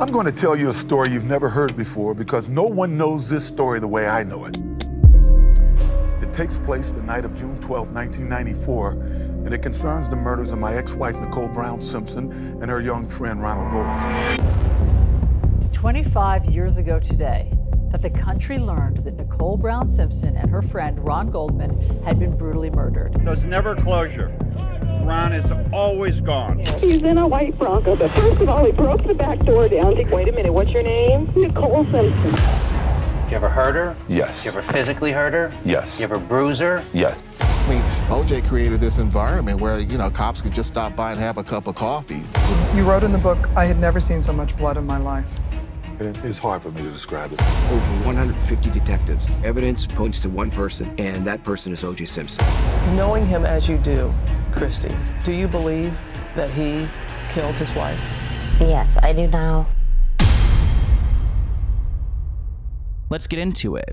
I'm going to tell you a story you've never heard before because no one knows this story the way I know it. It takes place the night of June 12, 1994, and it concerns the murders of my ex-wife, Nicole Brown Simpson, and her young friend, Ronald Gold. It's 25 years ago today that the country learned that Nicole Brown Simpson and her friend, Ron Goldman, had been brutally murdered. There's never closure. Ron is always gone. He's in a white Bronco, but first of all, he broke the back door down. Wait a minute, what's your name? Nicole Simpson. You ever hurt her? Yes. You ever physically hurt her? Yes. You ever bruise her? Yes. I mean, OJ created this environment where, you know, cops could just stop by and have a cup of coffee. You wrote in the book, I had never seen so much blood in my life. It's hard for me to describe it. Over 150 detectives. Evidence points to one person, and that person is O.J. Simpson. Knowing him as you do, Christy, do you believe that he killed his wife? Yes, I do now. Let's get into it.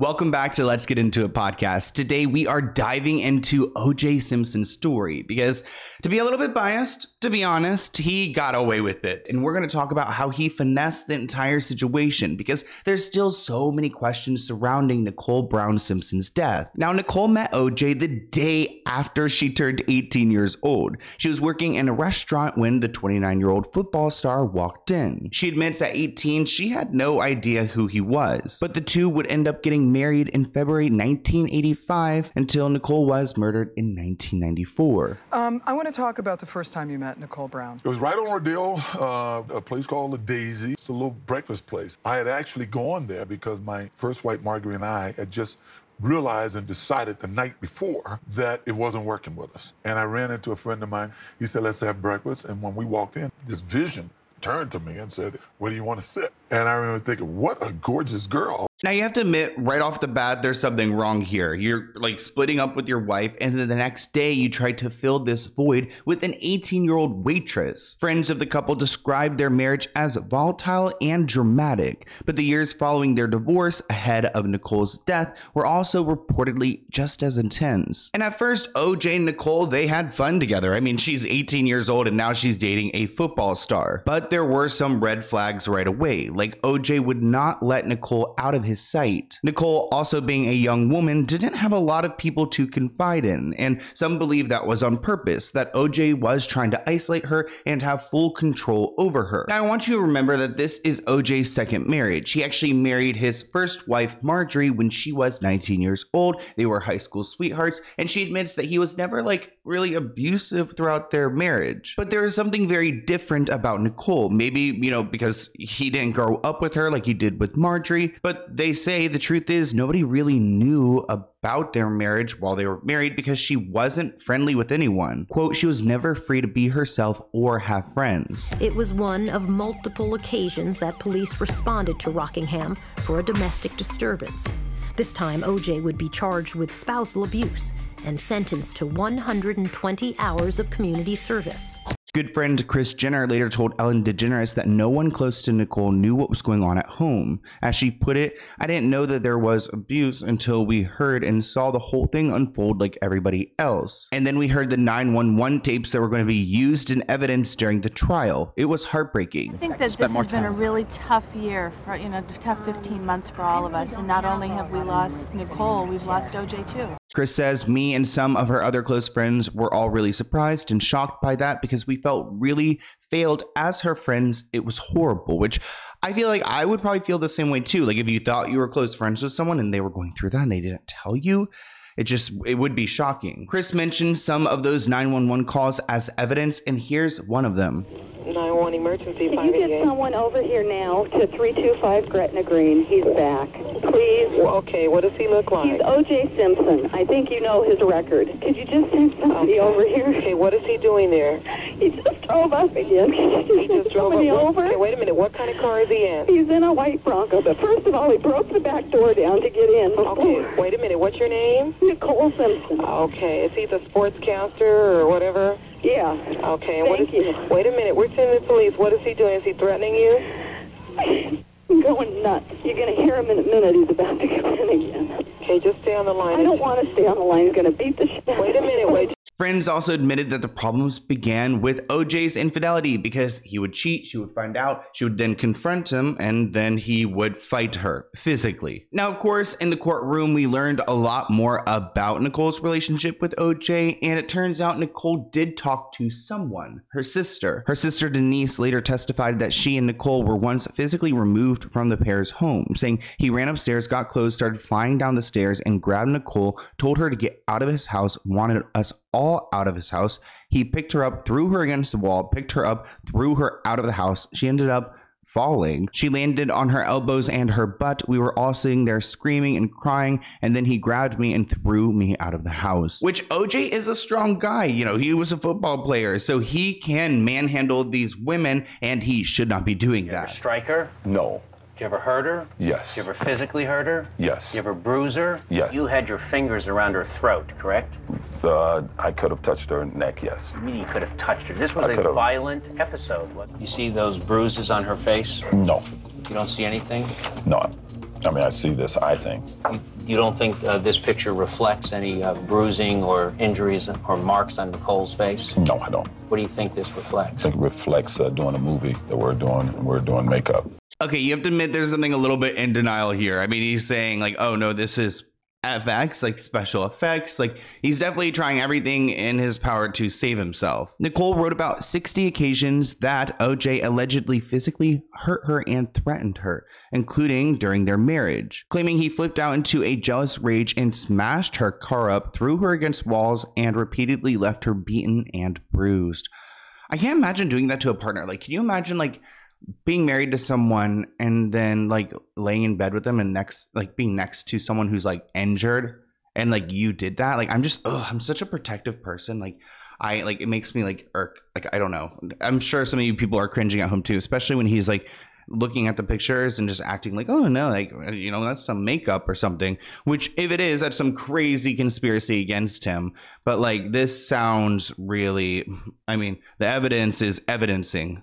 Welcome back to Let's Get Into It podcast. Today we are diving into OJ Simpson's story because, to be a little bit biased, to be honest, he got away with it. And we're going to talk about how he finessed the entire situation because there's still so many questions surrounding Nicole Brown Simpson's death. Now, Nicole met OJ the day after she turned 18 years old. She was working in a restaurant when the 29 year old football star walked in. She admits at 18 she had no idea who he was, but the two would end up getting married in February 1985 until Nicole was murdered in 1994. Um, I want to talk about the first time you met Nicole Brown. It was right on Rodeo, uh, a place called the Daisy. It's a little breakfast place. I had actually gone there because my first wife, Marguerite, and I had just realized and decided the night before that it wasn't working with us. And I ran into a friend of mine. He said, let's have breakfast. And when we walked in, this vision turned to me and said, where do you want to sit? And I remember thinking, what a gorgeous girl. Now you have to admit right off the bat there's something wrong here. You're like splitting up with your wife and then the next day you try to fill this void with an 18-year-old waitress. Friends of the couple described their marriage as volatile and dramatic, but the years following their divorce ahead of Nicole's death were also reportedly just as intense. And at first OJ and Nicole they had fun together. I mean, she's 18 years old and now she's dating a football star. But there were some red flags right away. Like OJ would not let Nicole out of his sight. Nicole, also being a young woman, didn't have a lot of people to confide in, and some believe that was on purpose, that OJ was trying to isolate her and have full control over her. Now, I want you to remember that this is OJ's second marriage. He actually married his first wife, Marjorie, when she was 19 years old. They were high school sweethearts, and she admits that he was never like really abusive throughout their marriage. But there is something very different about Nicole. Maybe, you know, because he didn't grow up with her like he did with Marjorie, but they say the truth is nobody really knew about their marriage while they were married because she wasn't friendly with anyone. Quote, she was never free to be herself or have friends. It was one of multiple occasions that police responded to Rockingham for a domestic disturbance. This time, OJ would be charged with spousal abuse and sentenced to 120 hours of community service. Good friend Kris Jenner later told Ellen DeGeneres that no one close to Nicole knew what was going on at home. As she put it, I didn't know that there was abuse until we heard and saw the whole thing unfold like everybody else. And then we heard the 911 tapes that were going to be used in evidence during the trial. It was heartbreaking. I think that this has been a really tough year for, you know, tough 15 months for all of us. And not only have we lost Nicole, we've lost OJ too. Kris says me and some of her other close friends were all really surprised and shocked by that because we felt really failed as her friends. It was horrible, which I feel like I would probably feel the same way too. Like if you thought you were close friends with someone and they were going through that and they didn't tell you, it just it would be shocking. Kris mentioned some of those 911 calls as evidence and here's one of them. 911 emergency Can you get someone over here now to 325 Gretna Green? He's back. Please. okay, what does he look like? He's O.J. Simpson. I think you know his record. Could you just send somebody okay. over here? Okay, what is he doing there? He just drove up again. he just drove up. over? Okay, wait a minute. What kind of car is he in? He's in a white Bronco, but first of all, he broke the back door down to get in. Before. Okay, wait a minute. What's your name? Nicole Simpson. Okay, is he the sportscaster or whatever? Yeah. Okay. Thank what is, you. Wait a minute. We're sending the police. What is he doing? Is he threatening you? going nuts. You're going to hear him in a minute. He's about to come in again. Okay, just stay on the line. I don't want to stay on the line. He's going to beat the shit. Wait a minute. Wait. Friends also admitted that the problems began with OJ's infidelity because he would cheat, she would find out, she would then confront him, and then he would fight her physically. Now, of course, in the courtroom, we learned a lot more about Nicole's relationship with OJ, and it turns out Nicole did talk to someone, her sister. Her sister Denise later testified that she and Nicole were once physically removed from the pair's home, saying he ran upstairs, got clothes, started flying down the stairs, and grabbed Nicole, told her to get out of his house, wanted us all out of his house. He picked her up, threw her against the wall, picked her up, threw her out of the house. She ended up falling. She landed on her elbows and her butt. We were all sitting there screaming and crying, and then he grabbed me and threw me out of the house. Which OJ is a strong guy. You know, he was a football player, so he can manhandle these women, and he should not be doing you that. strike her? No. You ever hurt her? Yes. You ever physically hurt her? Yes. You ever bruise her? Yes. You had your fingers around her throat, correct? Uh, I could have touched her neck, yes. You mean you could have touched her? This was I a could've. violent episode. What, you see those bruises on her face? No. You don't see anything? No. I mean, I see this, I think. You, you don't think uh, this picture reflects any uh, bruising or injuries or marks on Nicole's face? No, I don't. What do you think this reflects? I think it reflects uh, doing a movie that we're doing, and we're doing makeup. Okay, you have to admit there's something a little bit in denial here. I mean, he's saying, like, oh no, this is FX, like special effects. Like, he's definitely trying everything in his power to save himself. Nicole wrote about 60 occasions that OJ allegedly physically hurt her and threatened her, including during their marriage, claiming he flipped out into a jealous rage and smashed her car up, threw her against walls, and repeatedly left her beaten and bruised. I can't imagine doing that to a partner. Like, can you imagine, like, being married to someone and then like laying in bed with them and next like being next to someone who's like injured and like you did that like i'm just ugh, i'm such a protective person like i like it makes me like irk like i don't know. I'm sure some of you people are cringing at home too especially when he's like looking at the pictures and just acting like oh no like uh, you know that's some makeup or something which if it is that's some crazy conspiracy against him but like this sounds really i mean the evidence is evidencing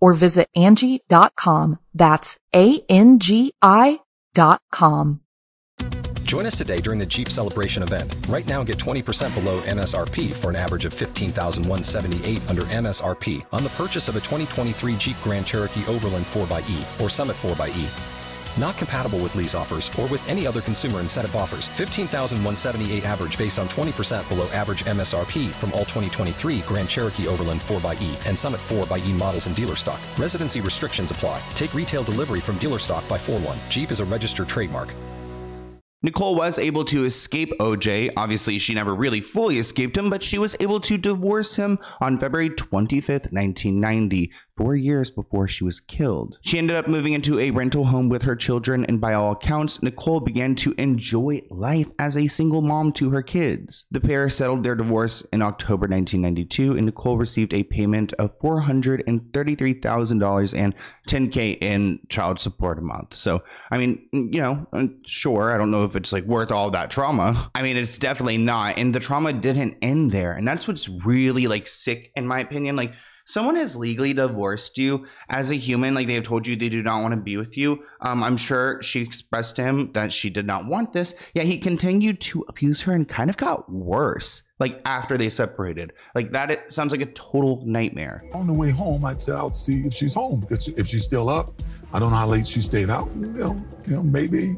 or visit Angie.com. That's A-N-G-I dot com. Join us today during the Jeep Celebration event. Right now, get 20% below MSRP for an average of 15178 under MSRP on the purchase of a 2023 Jeep Grand Cherokee Overland 4xE or Summit 4xE. Not compatible with lease offers or with any other consumer incentive offers. 15,178 average based on 20% below average MSRP from all 2023 Grand Cherokee Overland 4xE and Summit 4xE models in dealer stock. Residency restrictions apply. Take retail delivery from dealer stock by 4 1. Jeep is a registered trademark. Nicole was able to escape OJ. Obviously, she never really fully escaped him, but she was able to divorce him on February 25th, 1990, four years before she was killed. She ended up moving into a rental home with her children, and by all accounts, Nicole began to enjoy life as a single mom to her kids. The pair settled their divorce in October 1992, and Nicole received a payment of $433,000 and 10K in child support a month. So, I mean, you know, sure, I don't know if it's like worth all that trauma. I mean, it's definitely not. And the trauma didn't end there. And that's what's really like sick, in my opinion. Like, someone has legally divorced you as a human, like they have told you they do not want to be with you. Um, I'm sure she expressed to him that she did not want this, yet he continued to abuse her and kind of got worse. Like after they separated, like that it sounds like a total nightmare. On the way home, I'd say I'll see if she's home. If, if she's still up, I don't know how late she stayed out. You know, you know maybe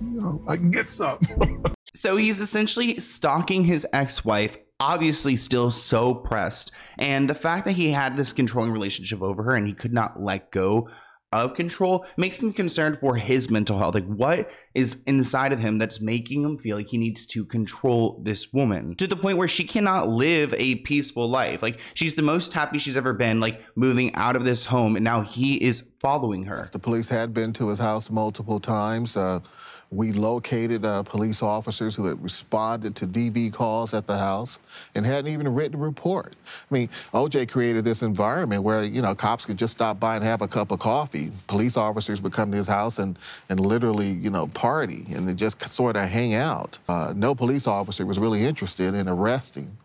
you know I can get some. so he's essentially stalking his ex-wife obviously still so pressed. And the fact that he had this controlling relationship over her and he could not let go of control makes me concerned for his mental health. Like, what is inside of him that's making him feel like he needs to control this woman to the point where she cannot live a peaceful life? Like, she's the most happy she's ever been, like, moving out of this home, and now he is following her. The police had been to his house multiple times. Uh, we located uh, police officers who had responded to DV calls at the house and hadn't even written a report. I mean, OJ created this environment where, you know, cops could just stop by and have a cup of coffee. Police officers would come to his house and, and literally, you know, party and just sort of hang out. Uh, no police officer was really interested in arresting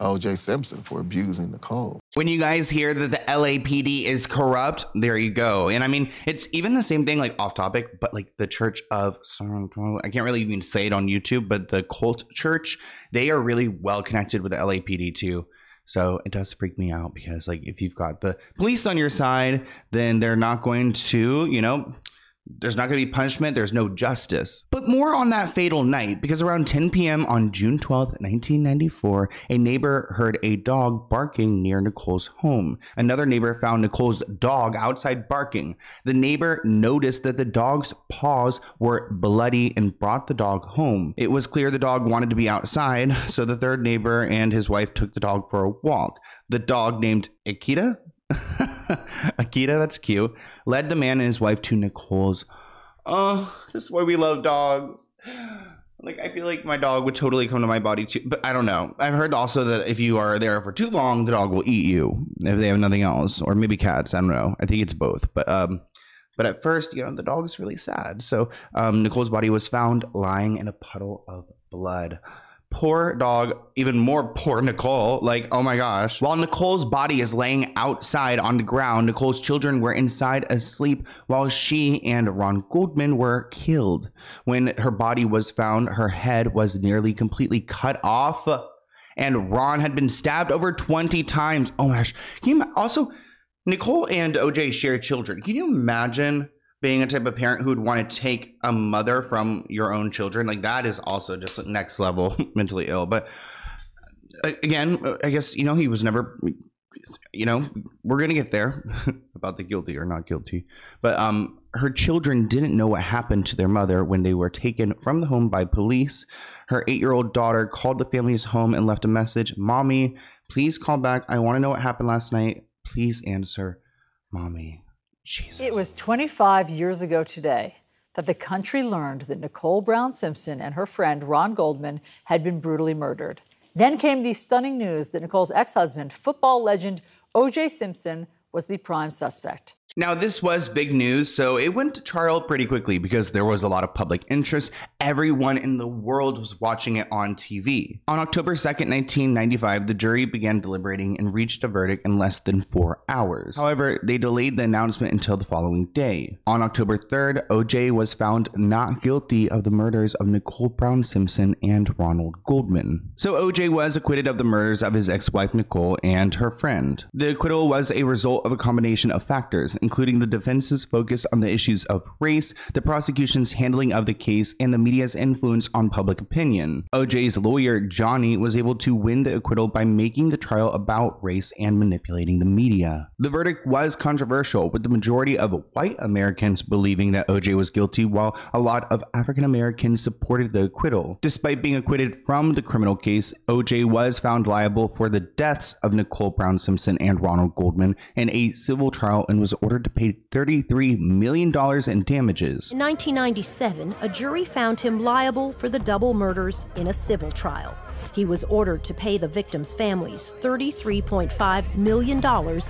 O.J. Simpson for abusing the Nicole. When you guys hear that the LAPD is corrupt, there you go. And I mean, it's even the same thing, like off topic, but like the Church of, I can't really even say it on YouTube, but the cult church, they are really well connected with the LAPD too. So it does freak me out because, like, if you've got the police on your side, then they're not going to, you know, there's not going to be punishment, there's no justice. But more on that fatal night, because around 10 p.m. on June 12th, 1994, a neighbor heard a dog barking near Nicole's home. Another neighbor found Nicole's dog outside barking. The neighbor noticed that the dog's paws were bloody and brought the dog home. It was clear the dog wanted to be outside, so the third neighbor and his wife took the dog for a walk. The dog named Akita Akita, that's cute, led the man and his wife to Nicole's. Oh, this is why we love dogs. Like, I feel like my dog would totally come to my body too, but I don't know. I've heard also that if you are there for too long, the dog will eat you if they have nothing else, or maybe cats. I don't know. I think it's both, but um, but at first, you know, the dog is really sad. So um, Nicole's body was found lying in a puddle of blood poor dog, even more poor Nicole. Like, oh my gosh. While Nicole's body is laying outside on the ground, Nicole's children were inside asleep while she and Ron Goldman were killed. When her body was found, her head was nearly completely cut off, and Ron had been stabbed over 20 times. Oh my gosh. Can you also, Nicole and OJ share children. Can you imagine? Being a type of parent who would want to take a mother from your own children like that is also just next level mentally ill but again i guess you know he was never you know we're gonna get there about the guilty or not guilty but um her children didn't know what happened to their mother when they were taken from the home by police. Her eight-year-old daughter called the family's home and left a message mommy please call back. I want to know what happened last night. Please answer mommy Jesus. It was 25 years ago today that the country learned that Nicole Brown Simpson and her friend Ron Goldman had been brutally murdered. Then came the stunning news that Nicole's ex husband, football legend O.J. Simpson, was the prime suspect. Now, this was big news, so it went to trial pretty quickly because there was a lot of public interest. Everyone in the world was watching it on TV. On October 2nd, 1995, the jury began deliberating and reached a verdict in less than four hours. However, they delayed the announcement until the following day. On October 3rd, OJ was found not guilty of the murders of Nicole Brown Simpson and Ronald Goldman. So OJ was acquitted of the murders of his ex wife Nicole and her friend. The acquittal was a result of a combination of factors, including the defense's focus on the issues of race, the prosecution's handling of the case, and the media's influence on public opinion. OJ's lawyer, Johnnie, was able to win the acquittal by making the trial about race and manipulating the media. The verdict was controversial, with the majority of white Americans believing that OJ was guilty, while a lot of African Americans supported the acquittal. Despite being acquitted from the criminal case, OJ was found liable for the deaths of Nicole Brown Simpson and Ronald Goldman in a civil trial and was ordered to pay $33 million in damages. In 1997, a jury found him liable for the double murders in a civil trial. He was ordered to pay the victims' families $33.5 million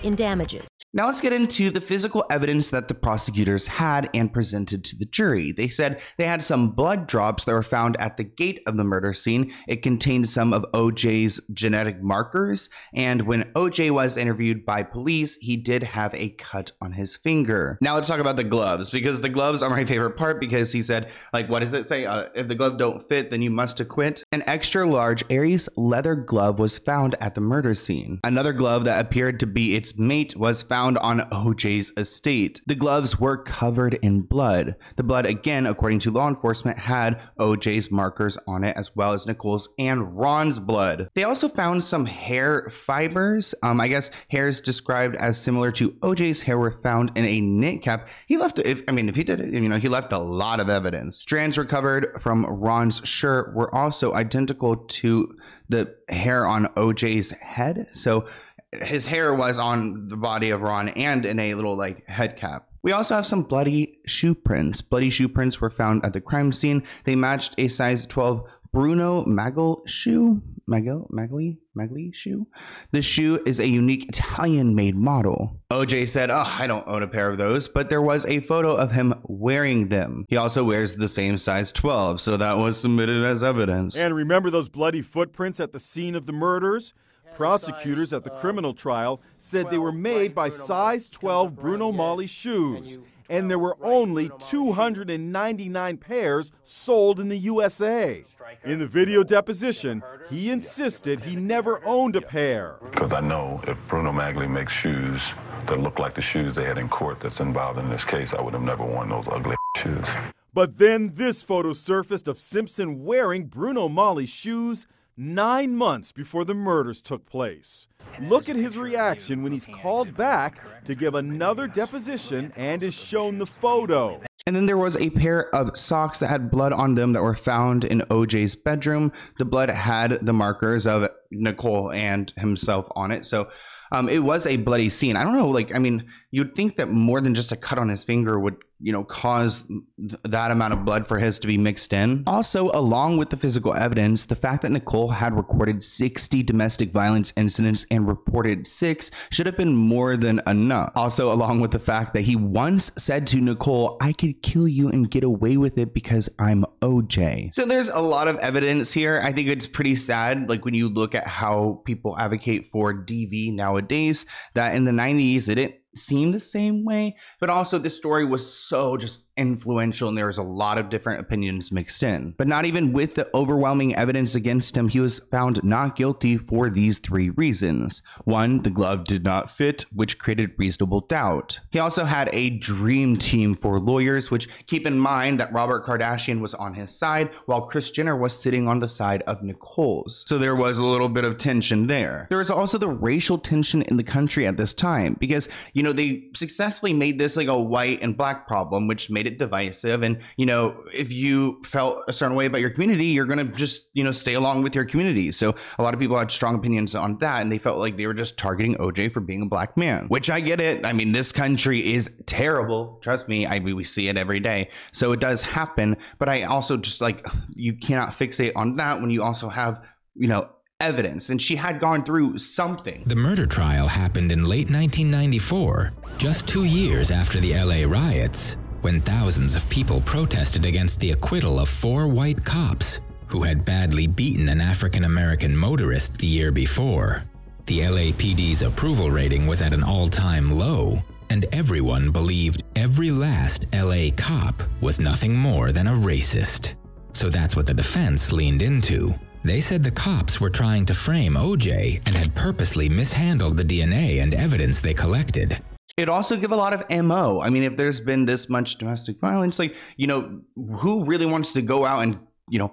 in damages. Now let's get into the physical evidence that the prosecutors had and presented to the jury. They said they had some blood drops that were found at the gate of the murder scene. It contained some of OJ's genetic markers, and when OJ was interviewed by police, he did have a cut on his finger. Now let's talk about the gloves because the gloves are my favorite part because he said, like, what does it say? Uh, if the glove don't fit, then you must acquit. An extra large Aris leather glove was found at the murder scene. Another glove that appeared to be its mate was found on OJ's estate. The gloves were covered in blood. The blood, again, according to law enforcement, had OJ's markers on it, as well as Nicole's and Ron's blood. They also found some hair fibers. Um, I guess hairs described as similar to OJ's hair were found in a knit cap. He left, if I mean, if he did it, you know, he left a lot of evidence. Strands recovered from Ron's shirt were also identical to the hair on OJ's head. So his hair was on the body of Ron and in a little like head cap. We also have some bloody shoe prints. Bloody shoe prints were found at the crime scene. They matched a size 12 Bruno Magli shoe. Magli, Magli, Magli shoe. The shoe is a unique Italian made model. OJ said, Oh, I don't own a pair of those, but there was a photo of him wearing them. He also wears the same size 12, so that was submitted as evidence. And remember those bloody footprints at the scene of the murders? Prosecutors at the criminal trial said they were made by size 12 Bruno Magli shoes, and there were only 299 pairs sold in the USA. In the video deposition, he insisted he never owned a pair. Because I know if Bruno Magli makes shoes that look like the shoes they had in court that's involved in this case, I would have never worn those ugly shoes. But then this photo surfaced of Simpson wearing Bruno Magli shoes nine months before the murders took place. Look at his reaction when he's called back to give another deposition and is shown the photo. And then there was a pair of socks that had blood on them that were found in OJ's bedroom. The blood had the markers of Nicole and himself on it. So um, it was a bloody scene. I don't know, like, I mean, you'd think that more than just a cut on his finger would, you know, cause th- that amount of blood for his to be mixed in. Also, along with the physical evidence, the fact that Nicole had recorded 60 domestic violence incidents and reported six should have been more than enough. Also, along with the fact that he once said to Nicole, I could kill you and get away with it because I'm OJ. So there's a lot of evidence here. I think it's pretty sad, like when you look at how people advocate for DV nowadays, that in the 90s, it didn't seem the same way but also this story was so just influential and there was a lot of different opinions mixed in. But not even with the overwhelming evidence against him he was found not guilty for these three reasons. One the glove did not fit which created reasonable doubt. He also had a dream team for lawyers which keep in mind that robert kardashian was on his side while kris jenner was sitting on the side of nicole's. So there was a little bit of tension there. There was also the racial tension in the country at this time because you know, they successfully made this like a white and black problem, which made it divisive. And, you know, if you felt a certain way about your community, you're going to just, you know, stay along with your community. So a lot of people had strong opinions on that. And they felt like they were just targeting OJ for being a black man, which I get it. I mean, this country is terrible. Trust me. I we see it every day. So it does happen. But I also just like, you cannot fixate on that when you also have, you know, evidence, and she had gone through something. The murder trial happened in late 1994, just two years after the LA riots. When thousands of people protested against the acquittal of four white cops who had badly beaten an African American motorist the year before. The LAPD's approval rating was at an all time low, and everyone believed every last LA cop was nothing more than a racist. So that's what the defense leaned into. They said the cops were trying to frame OJ and had purposely mishandled the DNA and evidence they collected. It also give a lot of mo. I mean, if there's been this much domestic violence, like you know, who really wants to go out and you know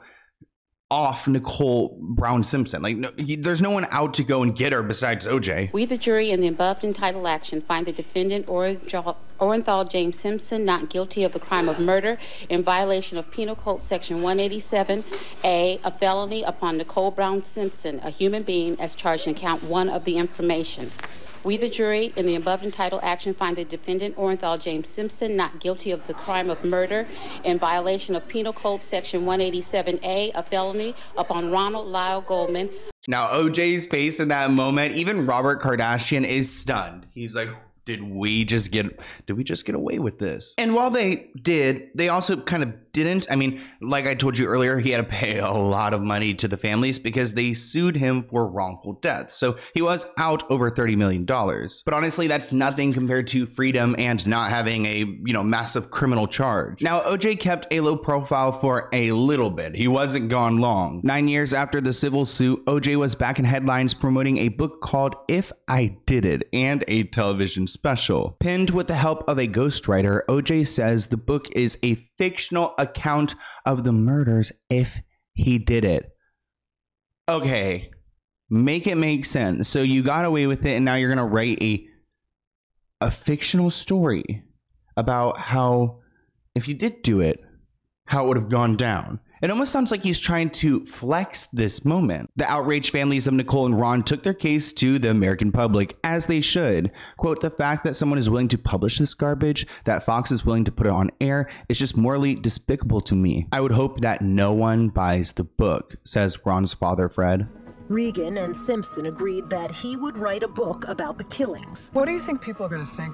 off Nicole Brown Simpson. Like, no, he, there's no one out to go and get her besides OJ. We, the jury, in the above entitled action, find the defendant Orenthal James Simpson not guilty of the crime of murder in violation of Penal Code Section 187A, a felony upon Nicole Brown Simpson, a human being, as charged in count one of the information. We, the jury, in the above entitled action, find the defendant, Orenthal James Simpson, not guilty of the crime of murder in violation of Penal Code Section 187A, a felony upon Ronald Lyle Goldman. Now, OJ's face in that moment, even Robert Kardashian is stunned. He's like, did we just get did we just get away with this? And while they did they also kind of didn't i mean like i told you earlier he had to pay a lot of money to the families because they sued him for wrongful death. So he was out over 30 million dollars. But honestly that's nothing compared to freedom and not having a you know massive criminal charge. Now oj kept a low profile for a little bit. He wasn't gone long. Nine years after the civil suit oj was back in headlines promoting a book called if i did it and a television special. Penned with the help of a ghostwriter, OJ says the book is a fictional account of the murders if he did it. Okay, make it make sense. So you got away with it, and now you're gonna write a a fictional story about how if you did do it, how it would have gone down. It almost sounds like he's trying to flex this moment. The outraged families of Nicole and Ron took their case to the American public, as they should. Quote, the fact that someone is willing to publish this garbage, that Fox is willing to put it on air, is just morally despicable to me. I would hope that no one buys the book, says Ron's father, Fred. Regan and Simpson agreed that he would write a book about the killings. What do you think people are going to think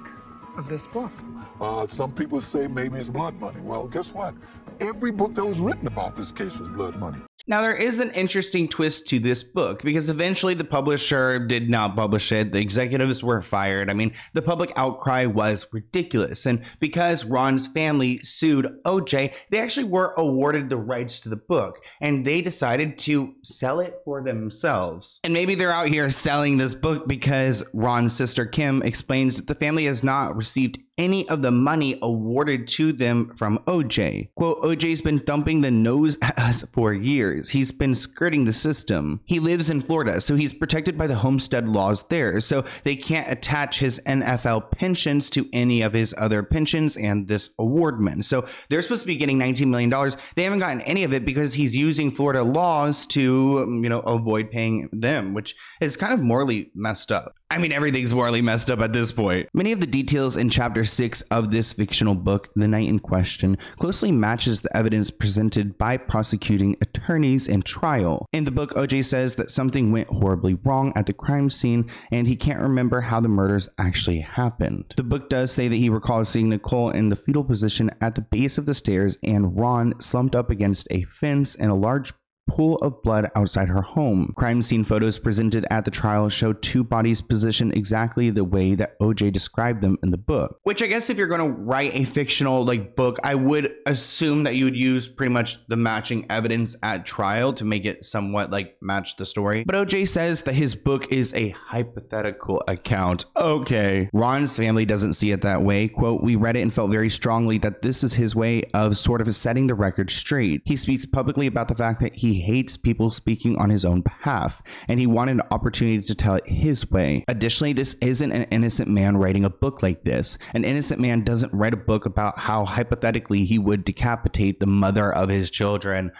of this book? Uh, some people say maybe it's blood money. Well, guess what? Every book that was written about this case was blood money. Now, there is an interesting twist to this book because eventually the publisher did not publish it. The executives were fired. I mean, the public outcry was ridiculous. And because Ron's family sued OJ, they actually were awarded the rights to the book and they decided to sell it for themselves. And maybe they're out here selling this book because Ron's sister Kim explains that the family has not received any of the money awarded to them from OJ. Quote, OJ's been dumping the nose at us for years. He's been skirting the system. He lives in Florida, so he's protected by the homestead laws there. So they can't attach his NFL pensions to any of his other pensions and this awardment. So they're supposed to be getting $19 million. They haven't gotten any of it because he's using Florida laws to, um, you know, avoid paying them, which is kind of morally messed up. I mean, everything's morally messed up at this point. Many of the details in chapter 6 of this fictional book, The Night in Question, closely matches the evidence presented by prosecuting attorneys in trial. In the book, OJ says that something went horribly wrong at the crime scene and he can't remember how the murders actually happened. The book does say that he recalls seeing Nicole in the fetal position at the base of the stairs and Ron slumped up against a fence in a large pool of blood outside her home. Crime scene photos presented at the trial show two bodies positioned exactly the way that OJ described them in the book. Which I guess if you're going to write a fictional like book, I would assume that you would use pretty much the matching evidence at trial to make it somewhat like match the story. But OJ says that his book is a hypothetical account. Okay. Ron's family doesn't see it that way. Quote, we read it and felt very strongly that this is his way of sort of setting the record straight. He speaks publicly about the fact that he hates people speaking on his own behalf, and he wanted an opportunity to tell it his way. Additionally, this isn't an innocent man writing a book like this. An innocent man doesn't write a book about how hypothetically he would decapitate the mother of his children.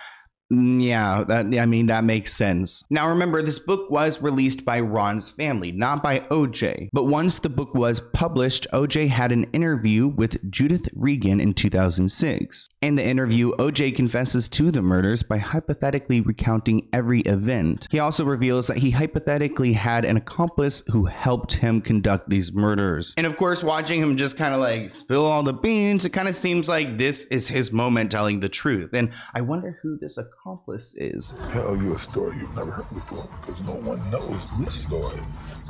Mm, Yeah, that I mean that makes sense. Now remember this book was released by Ron's family, not by OJ. But once the book was published, OJ had an interview with Judith Regan in 2006. In the interview, OJ confesses to the murders by hypothetically recounting every event. He also reveals that he hypothetically had an accomplice who helped him conduct these murders. And of course, watching him just kind of like spill all the beans, it kind of seems like this is his moment telling the truth. And I wonder who this accomplice is. Tell you a story you've never heard before because no one knows this story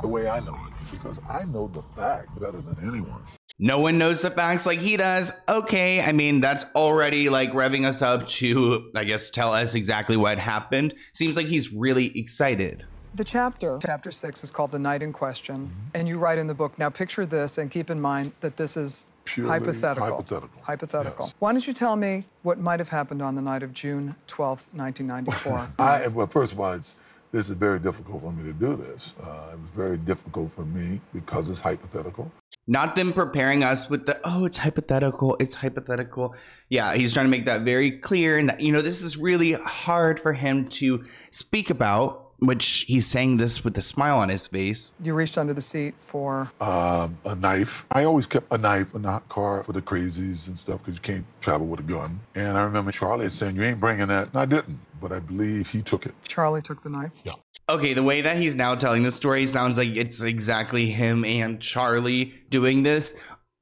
the way I know it because I know the fact better than anyone. No one knows the facts like he does. Okay, I mean, that's already like revving us up to, I guess, tell us exactly what happened. Seems like he's really excited. The chapter, chapter six, is called The Night in Question. And you write in the book, now picture this and keep in mind that this is Purely hypothetical. hypothetical. Hypothetical. Why don't you tell me what might have happened on the night of June 12th, 1994? I, well, first of all, it's, this is very difficult for me to do this. Uh, it was very difficult for me because it's hypothetical. Not them preparing us with the, oh, it's hypothetical, it's hypothetical. Yeah, he's trying to make that very clear. And that, you know, this is really hard for him to speak about, which he's saying this with a smile on his face. you reached under the seat for Um, a knife. I always kept a knife in the car for the crazies and stuff because you can't travel with a gun. And I remember Charlie saying, You ain't bringing that. And I didn't, but I believe he took it. Charlie took the knife. Yeah. Okay, the way that he's now telling the story sounds like it's exactly him and Charlie doing this.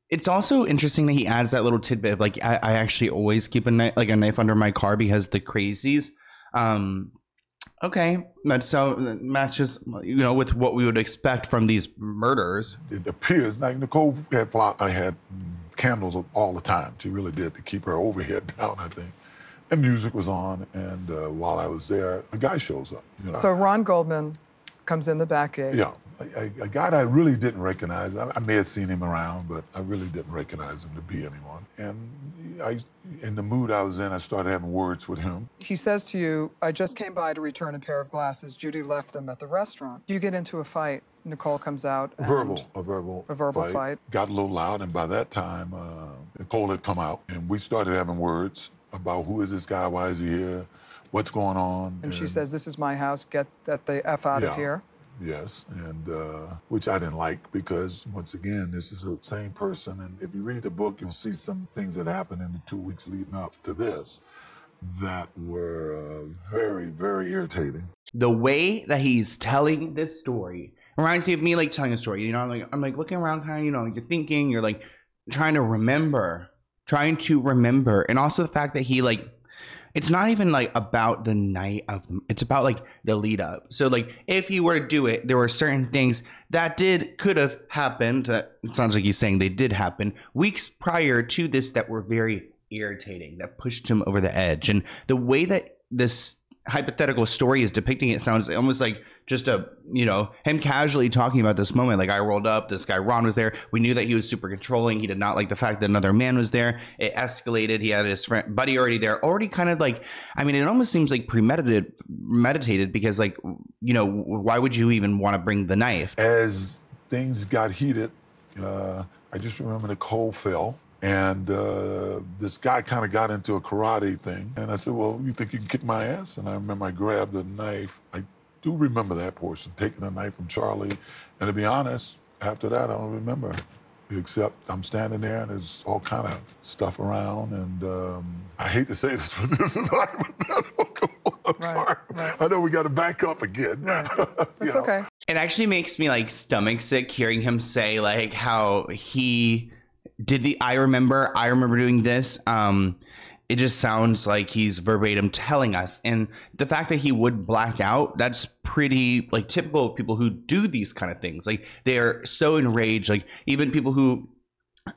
It's also interesting that he adds that little tidbit of like I, I actually always keep a knife like a knife under my car because the crazies. Um, okay, that so that matches you know with what we would expect from these murders. It appears like Nicole had fly, I had mm, candles all the time. She really did to keep her overhead down, I think. And music was on, and uh, while I was there, a guy shows up. You know, So Ron Goldman comes in the back gate. yeah, a, a- a guy that I really didn't recognize. I, I may have seen him around, but I really didn't recognize him to be anyone. And I, in the mood I was in, I started having words with him. He says to you, I just came by to return a pair of glasses. Judy left them at the restaurant. You get into a fight. Nicole comes out. and- verbal, a verbal, A verbal fight. Got a little loud, and by that time, uh, Nicole had come out, and we started having words about who is this guy, why is he here, what's going on. And she says, This is my house. Get that the F out Yeah. of here. Yes, and uh, which I didn't like because once again, this is the same person, and if you read the book, you'll see some things that happened in the two weeks leading up to this that were uh, very, very irritating. the way that he's telling this story reminds me of me like telling a story. You know, I'm like I'm like looking around, kind of, you know, you're thinking, you're like trying to remember, trying to remember, and also the fact that he like. It's not even like about the night of the, it's about like the lead up. So like if he were to do it, there were certain things that did could have happened that sounds like he's saying they did happen weeks prior to this that were very irritating that pushed him over the edge. And the way that this hypothetical story is depicting it sounds almost like just a you know him casually talking about this moment like i rolled up this guy ron was there we knew that he was super controlling he did not like the fact that another man was there it escalated he had his friend buddy already there already kind of like i mean it almost seems like premeditated meditated because like you know why would you even want to bring the knife As things got heated, uh, I just remember Nicole fell. And uh, this guy kind of got into a karate thing. And I said, Well, you think you can kick my ass? And I remember I grabbed a knife. I do remember that portion, taking a knife from Charlie. And to be honest, after that, I don't remember. Except I'm standing there and there's all kind of stuff around. And um, I hate to say this, but this is hypothetical. I'm sorry. I know we got to back up again. It's okay. It actually makes me like stomach sick hearing him say like how he did the I remember I remember doing this. Um it just sounds like he's verbatim telling us. And the fact that he would black out that's pretty like typical of people who do these kind of things. Like they are so enraged. Like even people who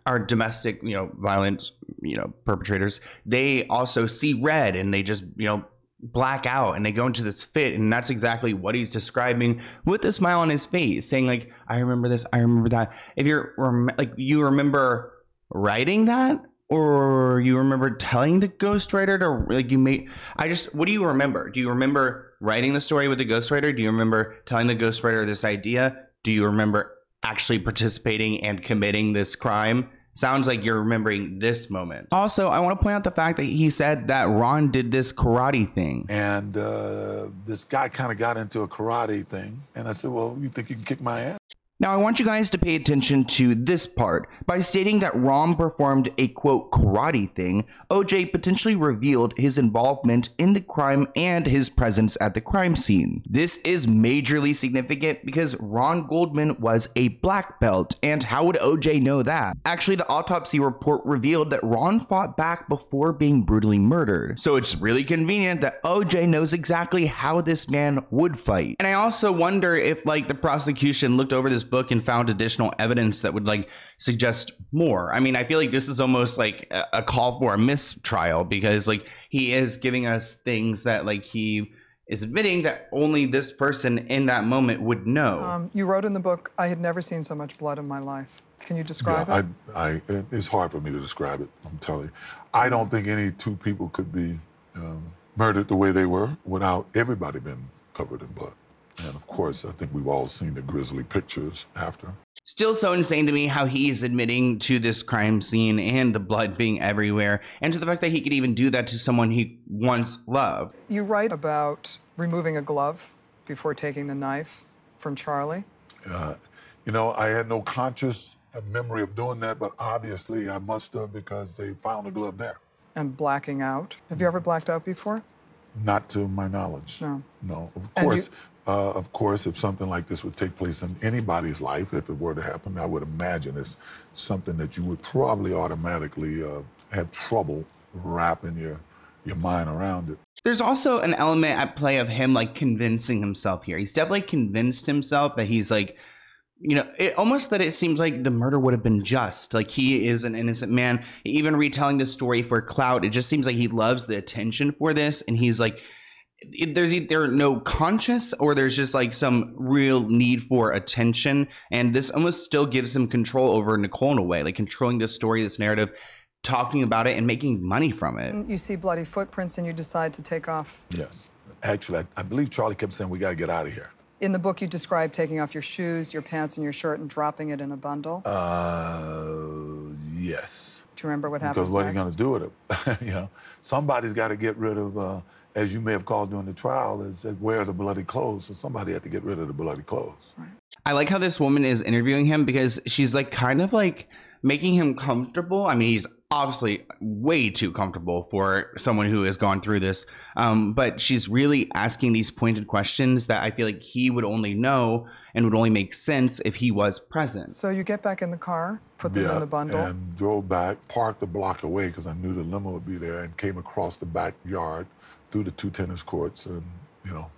are domestic you know violence you know perpetrators they also see red and they just you know black out and they go into this fit. And that's exactly what he's describing with a smile on his face saying like i remember this. I remember that. If you're like you remember writing that or you remember telling the ghostwriter to like you made i just what do you remember do you remember writing the story with the ghostwriter do you remember telling the ghostwriter this idea do you remember actually participating and committing this crime Sounds like you're remembering this moment. Also, I want to point out the fact that he said that Ron did this karate thing. And uh, this guy kind of got into a karate thing. And I said, Well, you think you can kick my ass? Now, I want you guys to pay attention to this part. By stating that Ron performed a quote karate thing, OJ potentially revealed his involvement in the crime and his presence at the crime scene. This is majorly significant because Ron Goldman was a black belt, and how would OJ know that? Actually, the autopsy report revealed that Ron fought back before being brutally murdered. So it's really convenient that OJ knows exactly how this man would fight. And I also wonder if, like, the prosecution looked over this book and found additional evidence that would like suggest more. I mean, I feel like this is almost like a, a call for a mistrial because like he is giving us things that like he is admitting that only this person in that moment would know. Um, you wrote in the book, I had never seen so much blood in my life. Can you describe yeah, it? I, I, it's hard for me to describe it. I'm telling you, I don't think any two people could be um, murdered the way they were without everybody being covered in blood. And of course, I think we've all seen the grisly pictures after. Still so insane to me how he's admitting to this crime scene and the blood being everywhere, and to the fact that he could even do that to someone he once loved. You write about removing a glove before taking the knife from Charlie. Uh, you know, I had no conscious memory of doing that, but obviously I must have because they found the glove there. And blacking out. Have you ever blacked out before? Not to my knowledge. No. No. Of And course, uh, of course, if something like this would take place in anybody's life, if it were to happen, I would imagine it's something that you would probably automatically uh, have trouble wrapping your your mind around it. There's also an element at play of him like convincing himself here. He's definitely convinced himself that he's like, you know, it, almost that it seems like the murder would have been just. Like he is an innocent man. Even retelling this story for clout, it just seems like he loves the attention for this, and he's like, it, there's either no conscious or there's just like some real need for attention, and this almost still gives him control over Nicole in a way, like controlling this story, this narrative, talking about it, and making money from it. You see bloody footprints and you decide to take off. Yes. Actually, I, I believe Charlie kept saying, we got to get out of here. In the book, you describe taking off your shoes, your pants, and your shirt and dropping it in a bundle. Uh, yes. Do you remember what happened Because what are you going to do with it? you know, somebody's got to get rid of, uh, as you may have called during the trial, is that wear the bloody clothes. So somebody had to get rid of the bloody clothes. I like how this woman is interviewing him because she's like kind of like making him comfortable. I mean, he's obviously way too comfortable for someone who has gone through this. Um, but she's really asking these pointed questions that I feel like he would only know and would only make sense if he was present. So you get back in the car, put them in the bundle. And drove back, parked a block away because I knew the limo would be there, and came across the backyard through the two tennis courts and, you know,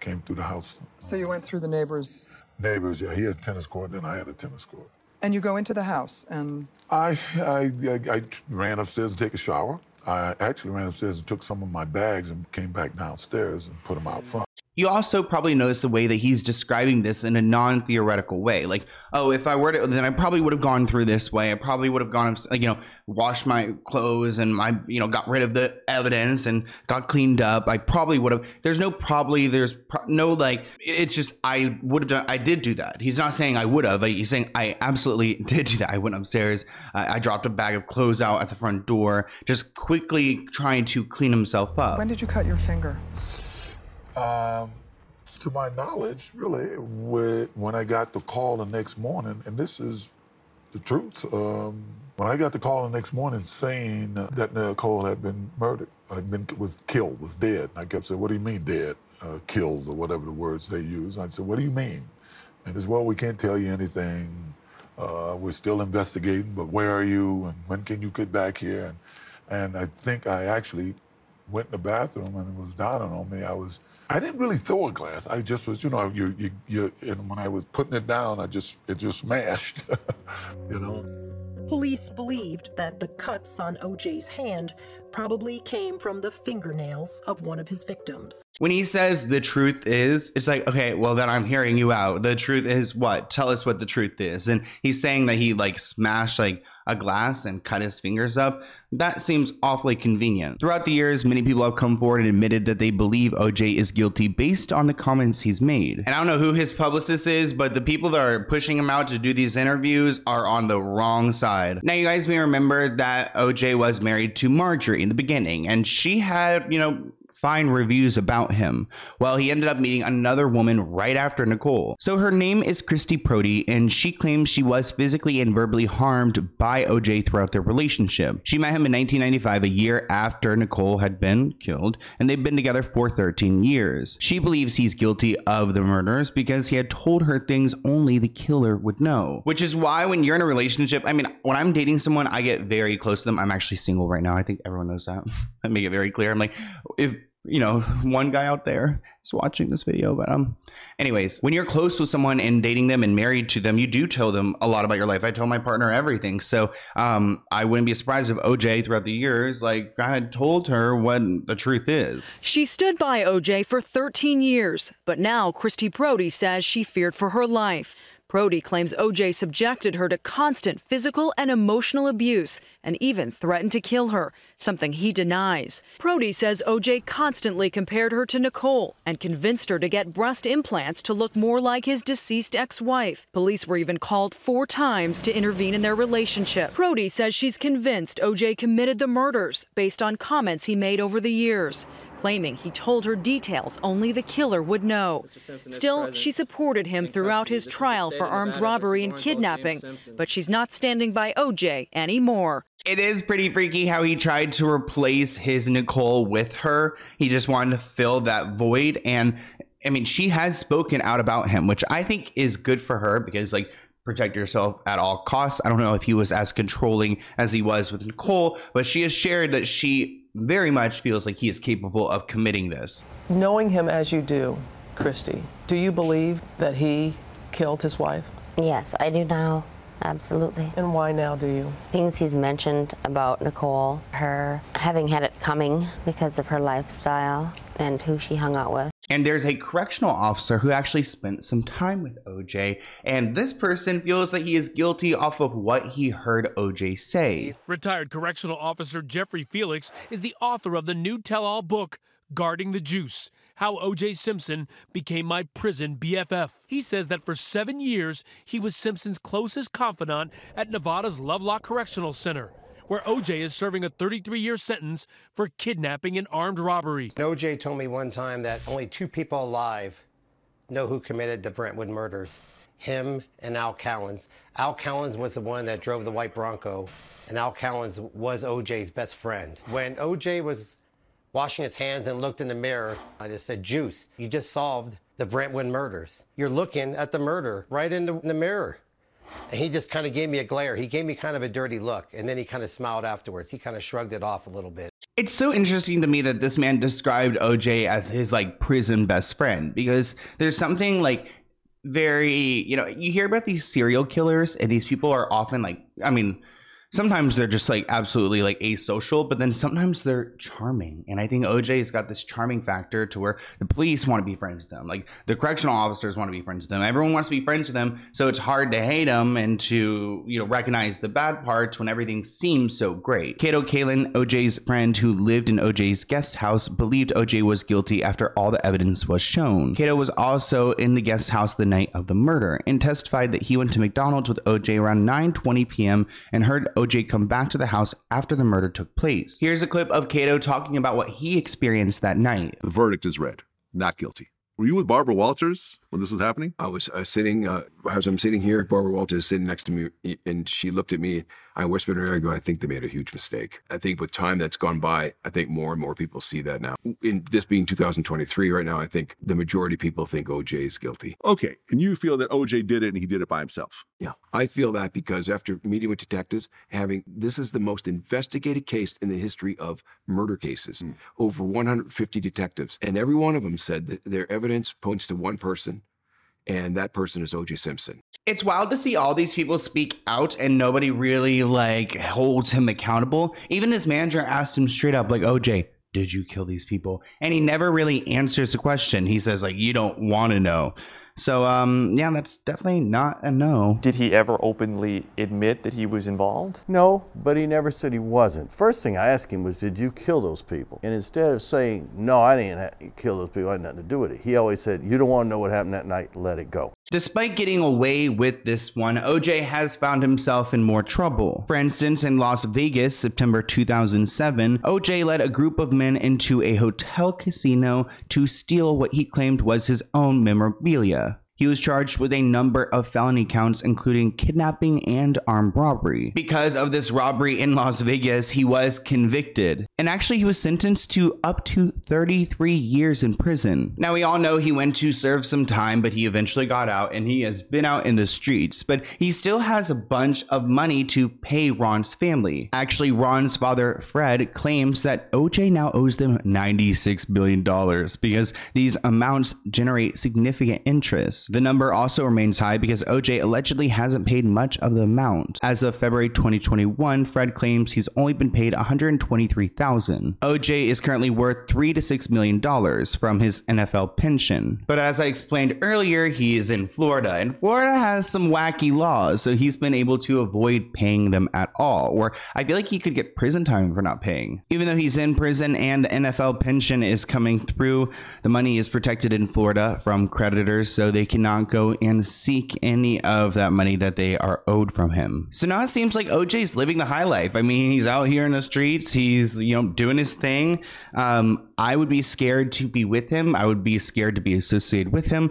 came through the house. So you went through the neighbors, Neighbors, yeah, he had a tennis court, then I had a tennis court. and you go into the house, and I, I, I, I ran upstairs to take a shower. I actually ran upstairs and took some of my bags and came back downstairs and put them out front. You also probably notice the way that he's describing this in a non-theoretical way. Like, oh, if I were to, then I probably would have gone through this way. I probably would have gone, you know, washed my clothes and my, you know, got rid of the evidence and got cleaned up. I probably would have. There's no probably. There's pro- no like. It's just I would have done. I did do that. He's not saying I would have. He's saying I absolutely did do that. I went upstairs. I, I dropped a bag of clothes out at the front door, just quickly trying to clean himself up. when did you cut your finger? Um, to my knowledge, really, when I got the call the next morning, and this is the truth. Um, when I got the call the next morning saying that Nicole had been murdered, had been was killed, was dead, and I kept saying, "What do you mean dead? Uh, killed, or whatever the words they use?" I said, "What do you mean?" And as well, we can't tell you anything. Uh, we're still investigating, but where are you, and when can you get back here? And and I think I actually went in the bathroom and it was dawning on me. I was I didn't really throw a glass. I just was, you know, you you you. And when I was putting it down, I just it just smashed, you know. Police believed that the cuts on OJ's hand probably came from the fingernails of one of his victims. When he says the truth is, it's like, okay, well, then I'm hearing you out. The truth is what? Tell us what the truth is. And he's saying that he like smashed like a glass and cut his fingers up, that seems awfully convenient. Throughout the years, many people have come forward and admitted that they believe OJ is guilty based on the comments he's made. And I don't know who his publicist is, but the people that are pushing him out to do these interviews are on the wrong side. Now, you guys may remember that OJ was married to Marjorie in the beginning, and she had, you know, fine reviews about him. Well, he ended up meeting another woman right after Nicole. So her name is Christy Prody, and she claims she was physically and verbally harmed by OJ throughout their relationship. She met him in 1995, a year after Nicole had been killed, and they've been together for 13 years. She believes he's guilty of the murders because he had told her things only the killer would know. Which is why when you're in a relationship, I mean, when I'm dating someone, I get very close to them. I'm actually single right now. I think everyone knows that. I make it very clear. I'm like, if you know, one guy out there is watching this video. But um, anyways, when you're close with someone and dating them and married to them, you do tell them a lot about your life. I tell my partner everything. So um, I wouldn't be surprised if OJ throughout the years, like I had told her what the truth is. She stood by OJ for 13 years, but now Christy Prody says she feared for her life. Prody claims OJ subjected her to constant physical and emotional abuse and even threatened to kill her, something he denies. Prody says OJ constantly compared her to Nicole and convinced her to get breast implants to look more like his deceased ex wife. Police were even called four times to intervene in their relationship. Prody says she's convinced OJ committed the murders based on comments he made over the years claiming he told her details only the killer would know. Still, she supported him throughout his trial for armed robbery and kidnapping, but she's not standing by OJ anymore. It is pretty freaky how he tried to replace his Nicole with her. He just wanted to fill that void. And I mean, she has spoken out about him, which I think is good for her because, like, protect yourself at all costs. I don't know if he was as controlling as he was with Nicole, but she has shared that she very much feels like he is capable of committing this. Knowing him as you do, Christy, do you believe that he killed his wife? Yes, I do now. Absolutely. And why now do you? Things he's mentioned about Nicole, her having had it coming because of her lifestyle and who she hung out with. And there's a correctional officer who actually spent some time with OJ, and this person feels that he is guilty off of what he heard OJ say. Retired correctional officer Jeffrey Felix is the author of the new tell all book, Guarding the Juice How OJ Simpson Became My Prison BFF. He says that for seven years, he was Simpson's closest confidant at Nevada's Lovelock Correctional Center where OJ is serving a 33 year sentence for kidnapping and armed robbery. OJ told me one time that only two people alive know who committed the Brentwood murders him and Al Cowlings. Al Cowlings was the one that drove the white Bronco, and Al Cowlings was OJ's best friend. When OJ was washing his hands and looked in the mirror, I just said, Juice, you just solved the Brentwood murders. You're looking at the murder right in the, in the mirror. And he just kind of gave me a glare. He gave me kind of a dirty look. And then he kind of smiled afterwards. He kind of shrugged it off a little bit. It's so interesting to me that this man described OJ as his like prison best friend because there's something like very, you know, you hear about these serial killers and these people are often like, I mean, sometimes they're just like absolutely like asocial, but then sometimes they're charming. And I think OJ's got this charming factor to where the police want to be friends with them. Like the correctional officers want to be friends with them. Everyone wants to be friends with them. So it's hard to hate them and to, you know, recognize the bad parts when everything seems so great. Kato Kaelin, OJ's friend who lived in OJ's guest house, believed OJ was guilty after all the evidence was shown. Kato was also in the guest house the night of the murder and testified that he went to McDonald's with OJ around 9:20 p.m. and heard OJ come back to the house after the murder took place. Here's a clip of Kato talking about what he experienced that night. The verdict is read not guilty. Were you with Barbara Walters when this was happening? I was uh, sitting, uh, as I'm sitting here, Barbara Walters is sitting next to me, and she looked at me. I whispered in her ear, I go, I think they made a huge mistake. I think with time that's gone by, I think more and more people see that now. In this being 2023 right now, I think the majority of people think OJ is guilty. Okay. And you feel that OJ did it and he did it by himself? Yeah. I feel that because after meeting with detectives, having this is the most investigated case in the history of murder cases. Mm. Over 150 detectives, and every one of them said that their evidence points to one person and that person is OJ Simpson. It's wild to see all these people speak out and nobody really like holds him accountable. Even his manager asked him straight up, like, OJ, did you kill these people? And he never really answers the question. He says, like, you don't want to know. So, um, yeah, that's definitely not a no. Did he ever openly admit that he was involved? No, but he never said he wasn't. First thing I asked him was, Did you kill those people? And instead of saying, No, I didn't kill those people, I had nothing to do with it, he always said, You don't want to know what happened that night, let it go. Despite getting away with this one, OJ has found himself in more trouble. For instance, in Las Vegas, September 2007, OJ led a group of men into a hotel casino to steal what he claimed was his own memorabilia. He was charged with a number of felony counts, including kidnapping and armed robbery. Because of this robbery in Las Vegas, he was convicted. And actually, he was sentenced to up to 33 years in prison. Now, we all know he went to serve some time, but he eventually got out and he has been out in the streets. But he still has a bunch of money to pay Ron's family. Actually, Ron's father, Fred, claims that OJ now owes them $96 billion because these amounts generate significant interest. The number also remains high because OJ allegedly hasn't paid much of the amount. As of February 2021, Fred claims he's only been paid 123,000. OJ is currently worth 3 to 6 million dollars from his NFL pension. But as I explained earlier, he is in Florida and Florida has some wacky laws, so he's been able to avoid paying them at all. Or I feel like he could get prison time for not paying. Even though he's in prison and the NFL pension is coming through, the money is protected in Florida from creditors so they cannot go and seek any of that money that they are owed from him. So now it seems like OJ's living the high life. I mean, he's out here in the streets, he's, you know, doing his thing. Um, I would be scared to be with him, I would be scared to be associated with him.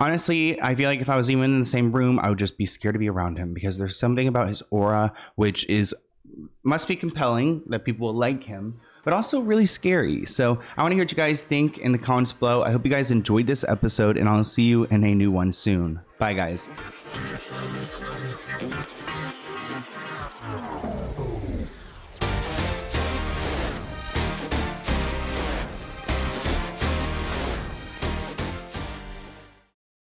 Honestly, I feel like if I was even in the same room, I would just be scared to be around him because there's something about his aura which is must be compelling that people will like him but also really scary. So I want to hear what you guys think in the comments below. I hope you guys enjoyed this episode, and I'll see you in a new one soon. Bye, guys.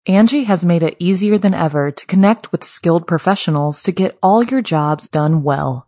Angi has made it easier than ever to connect with skilled professionals to get all your jobs done well.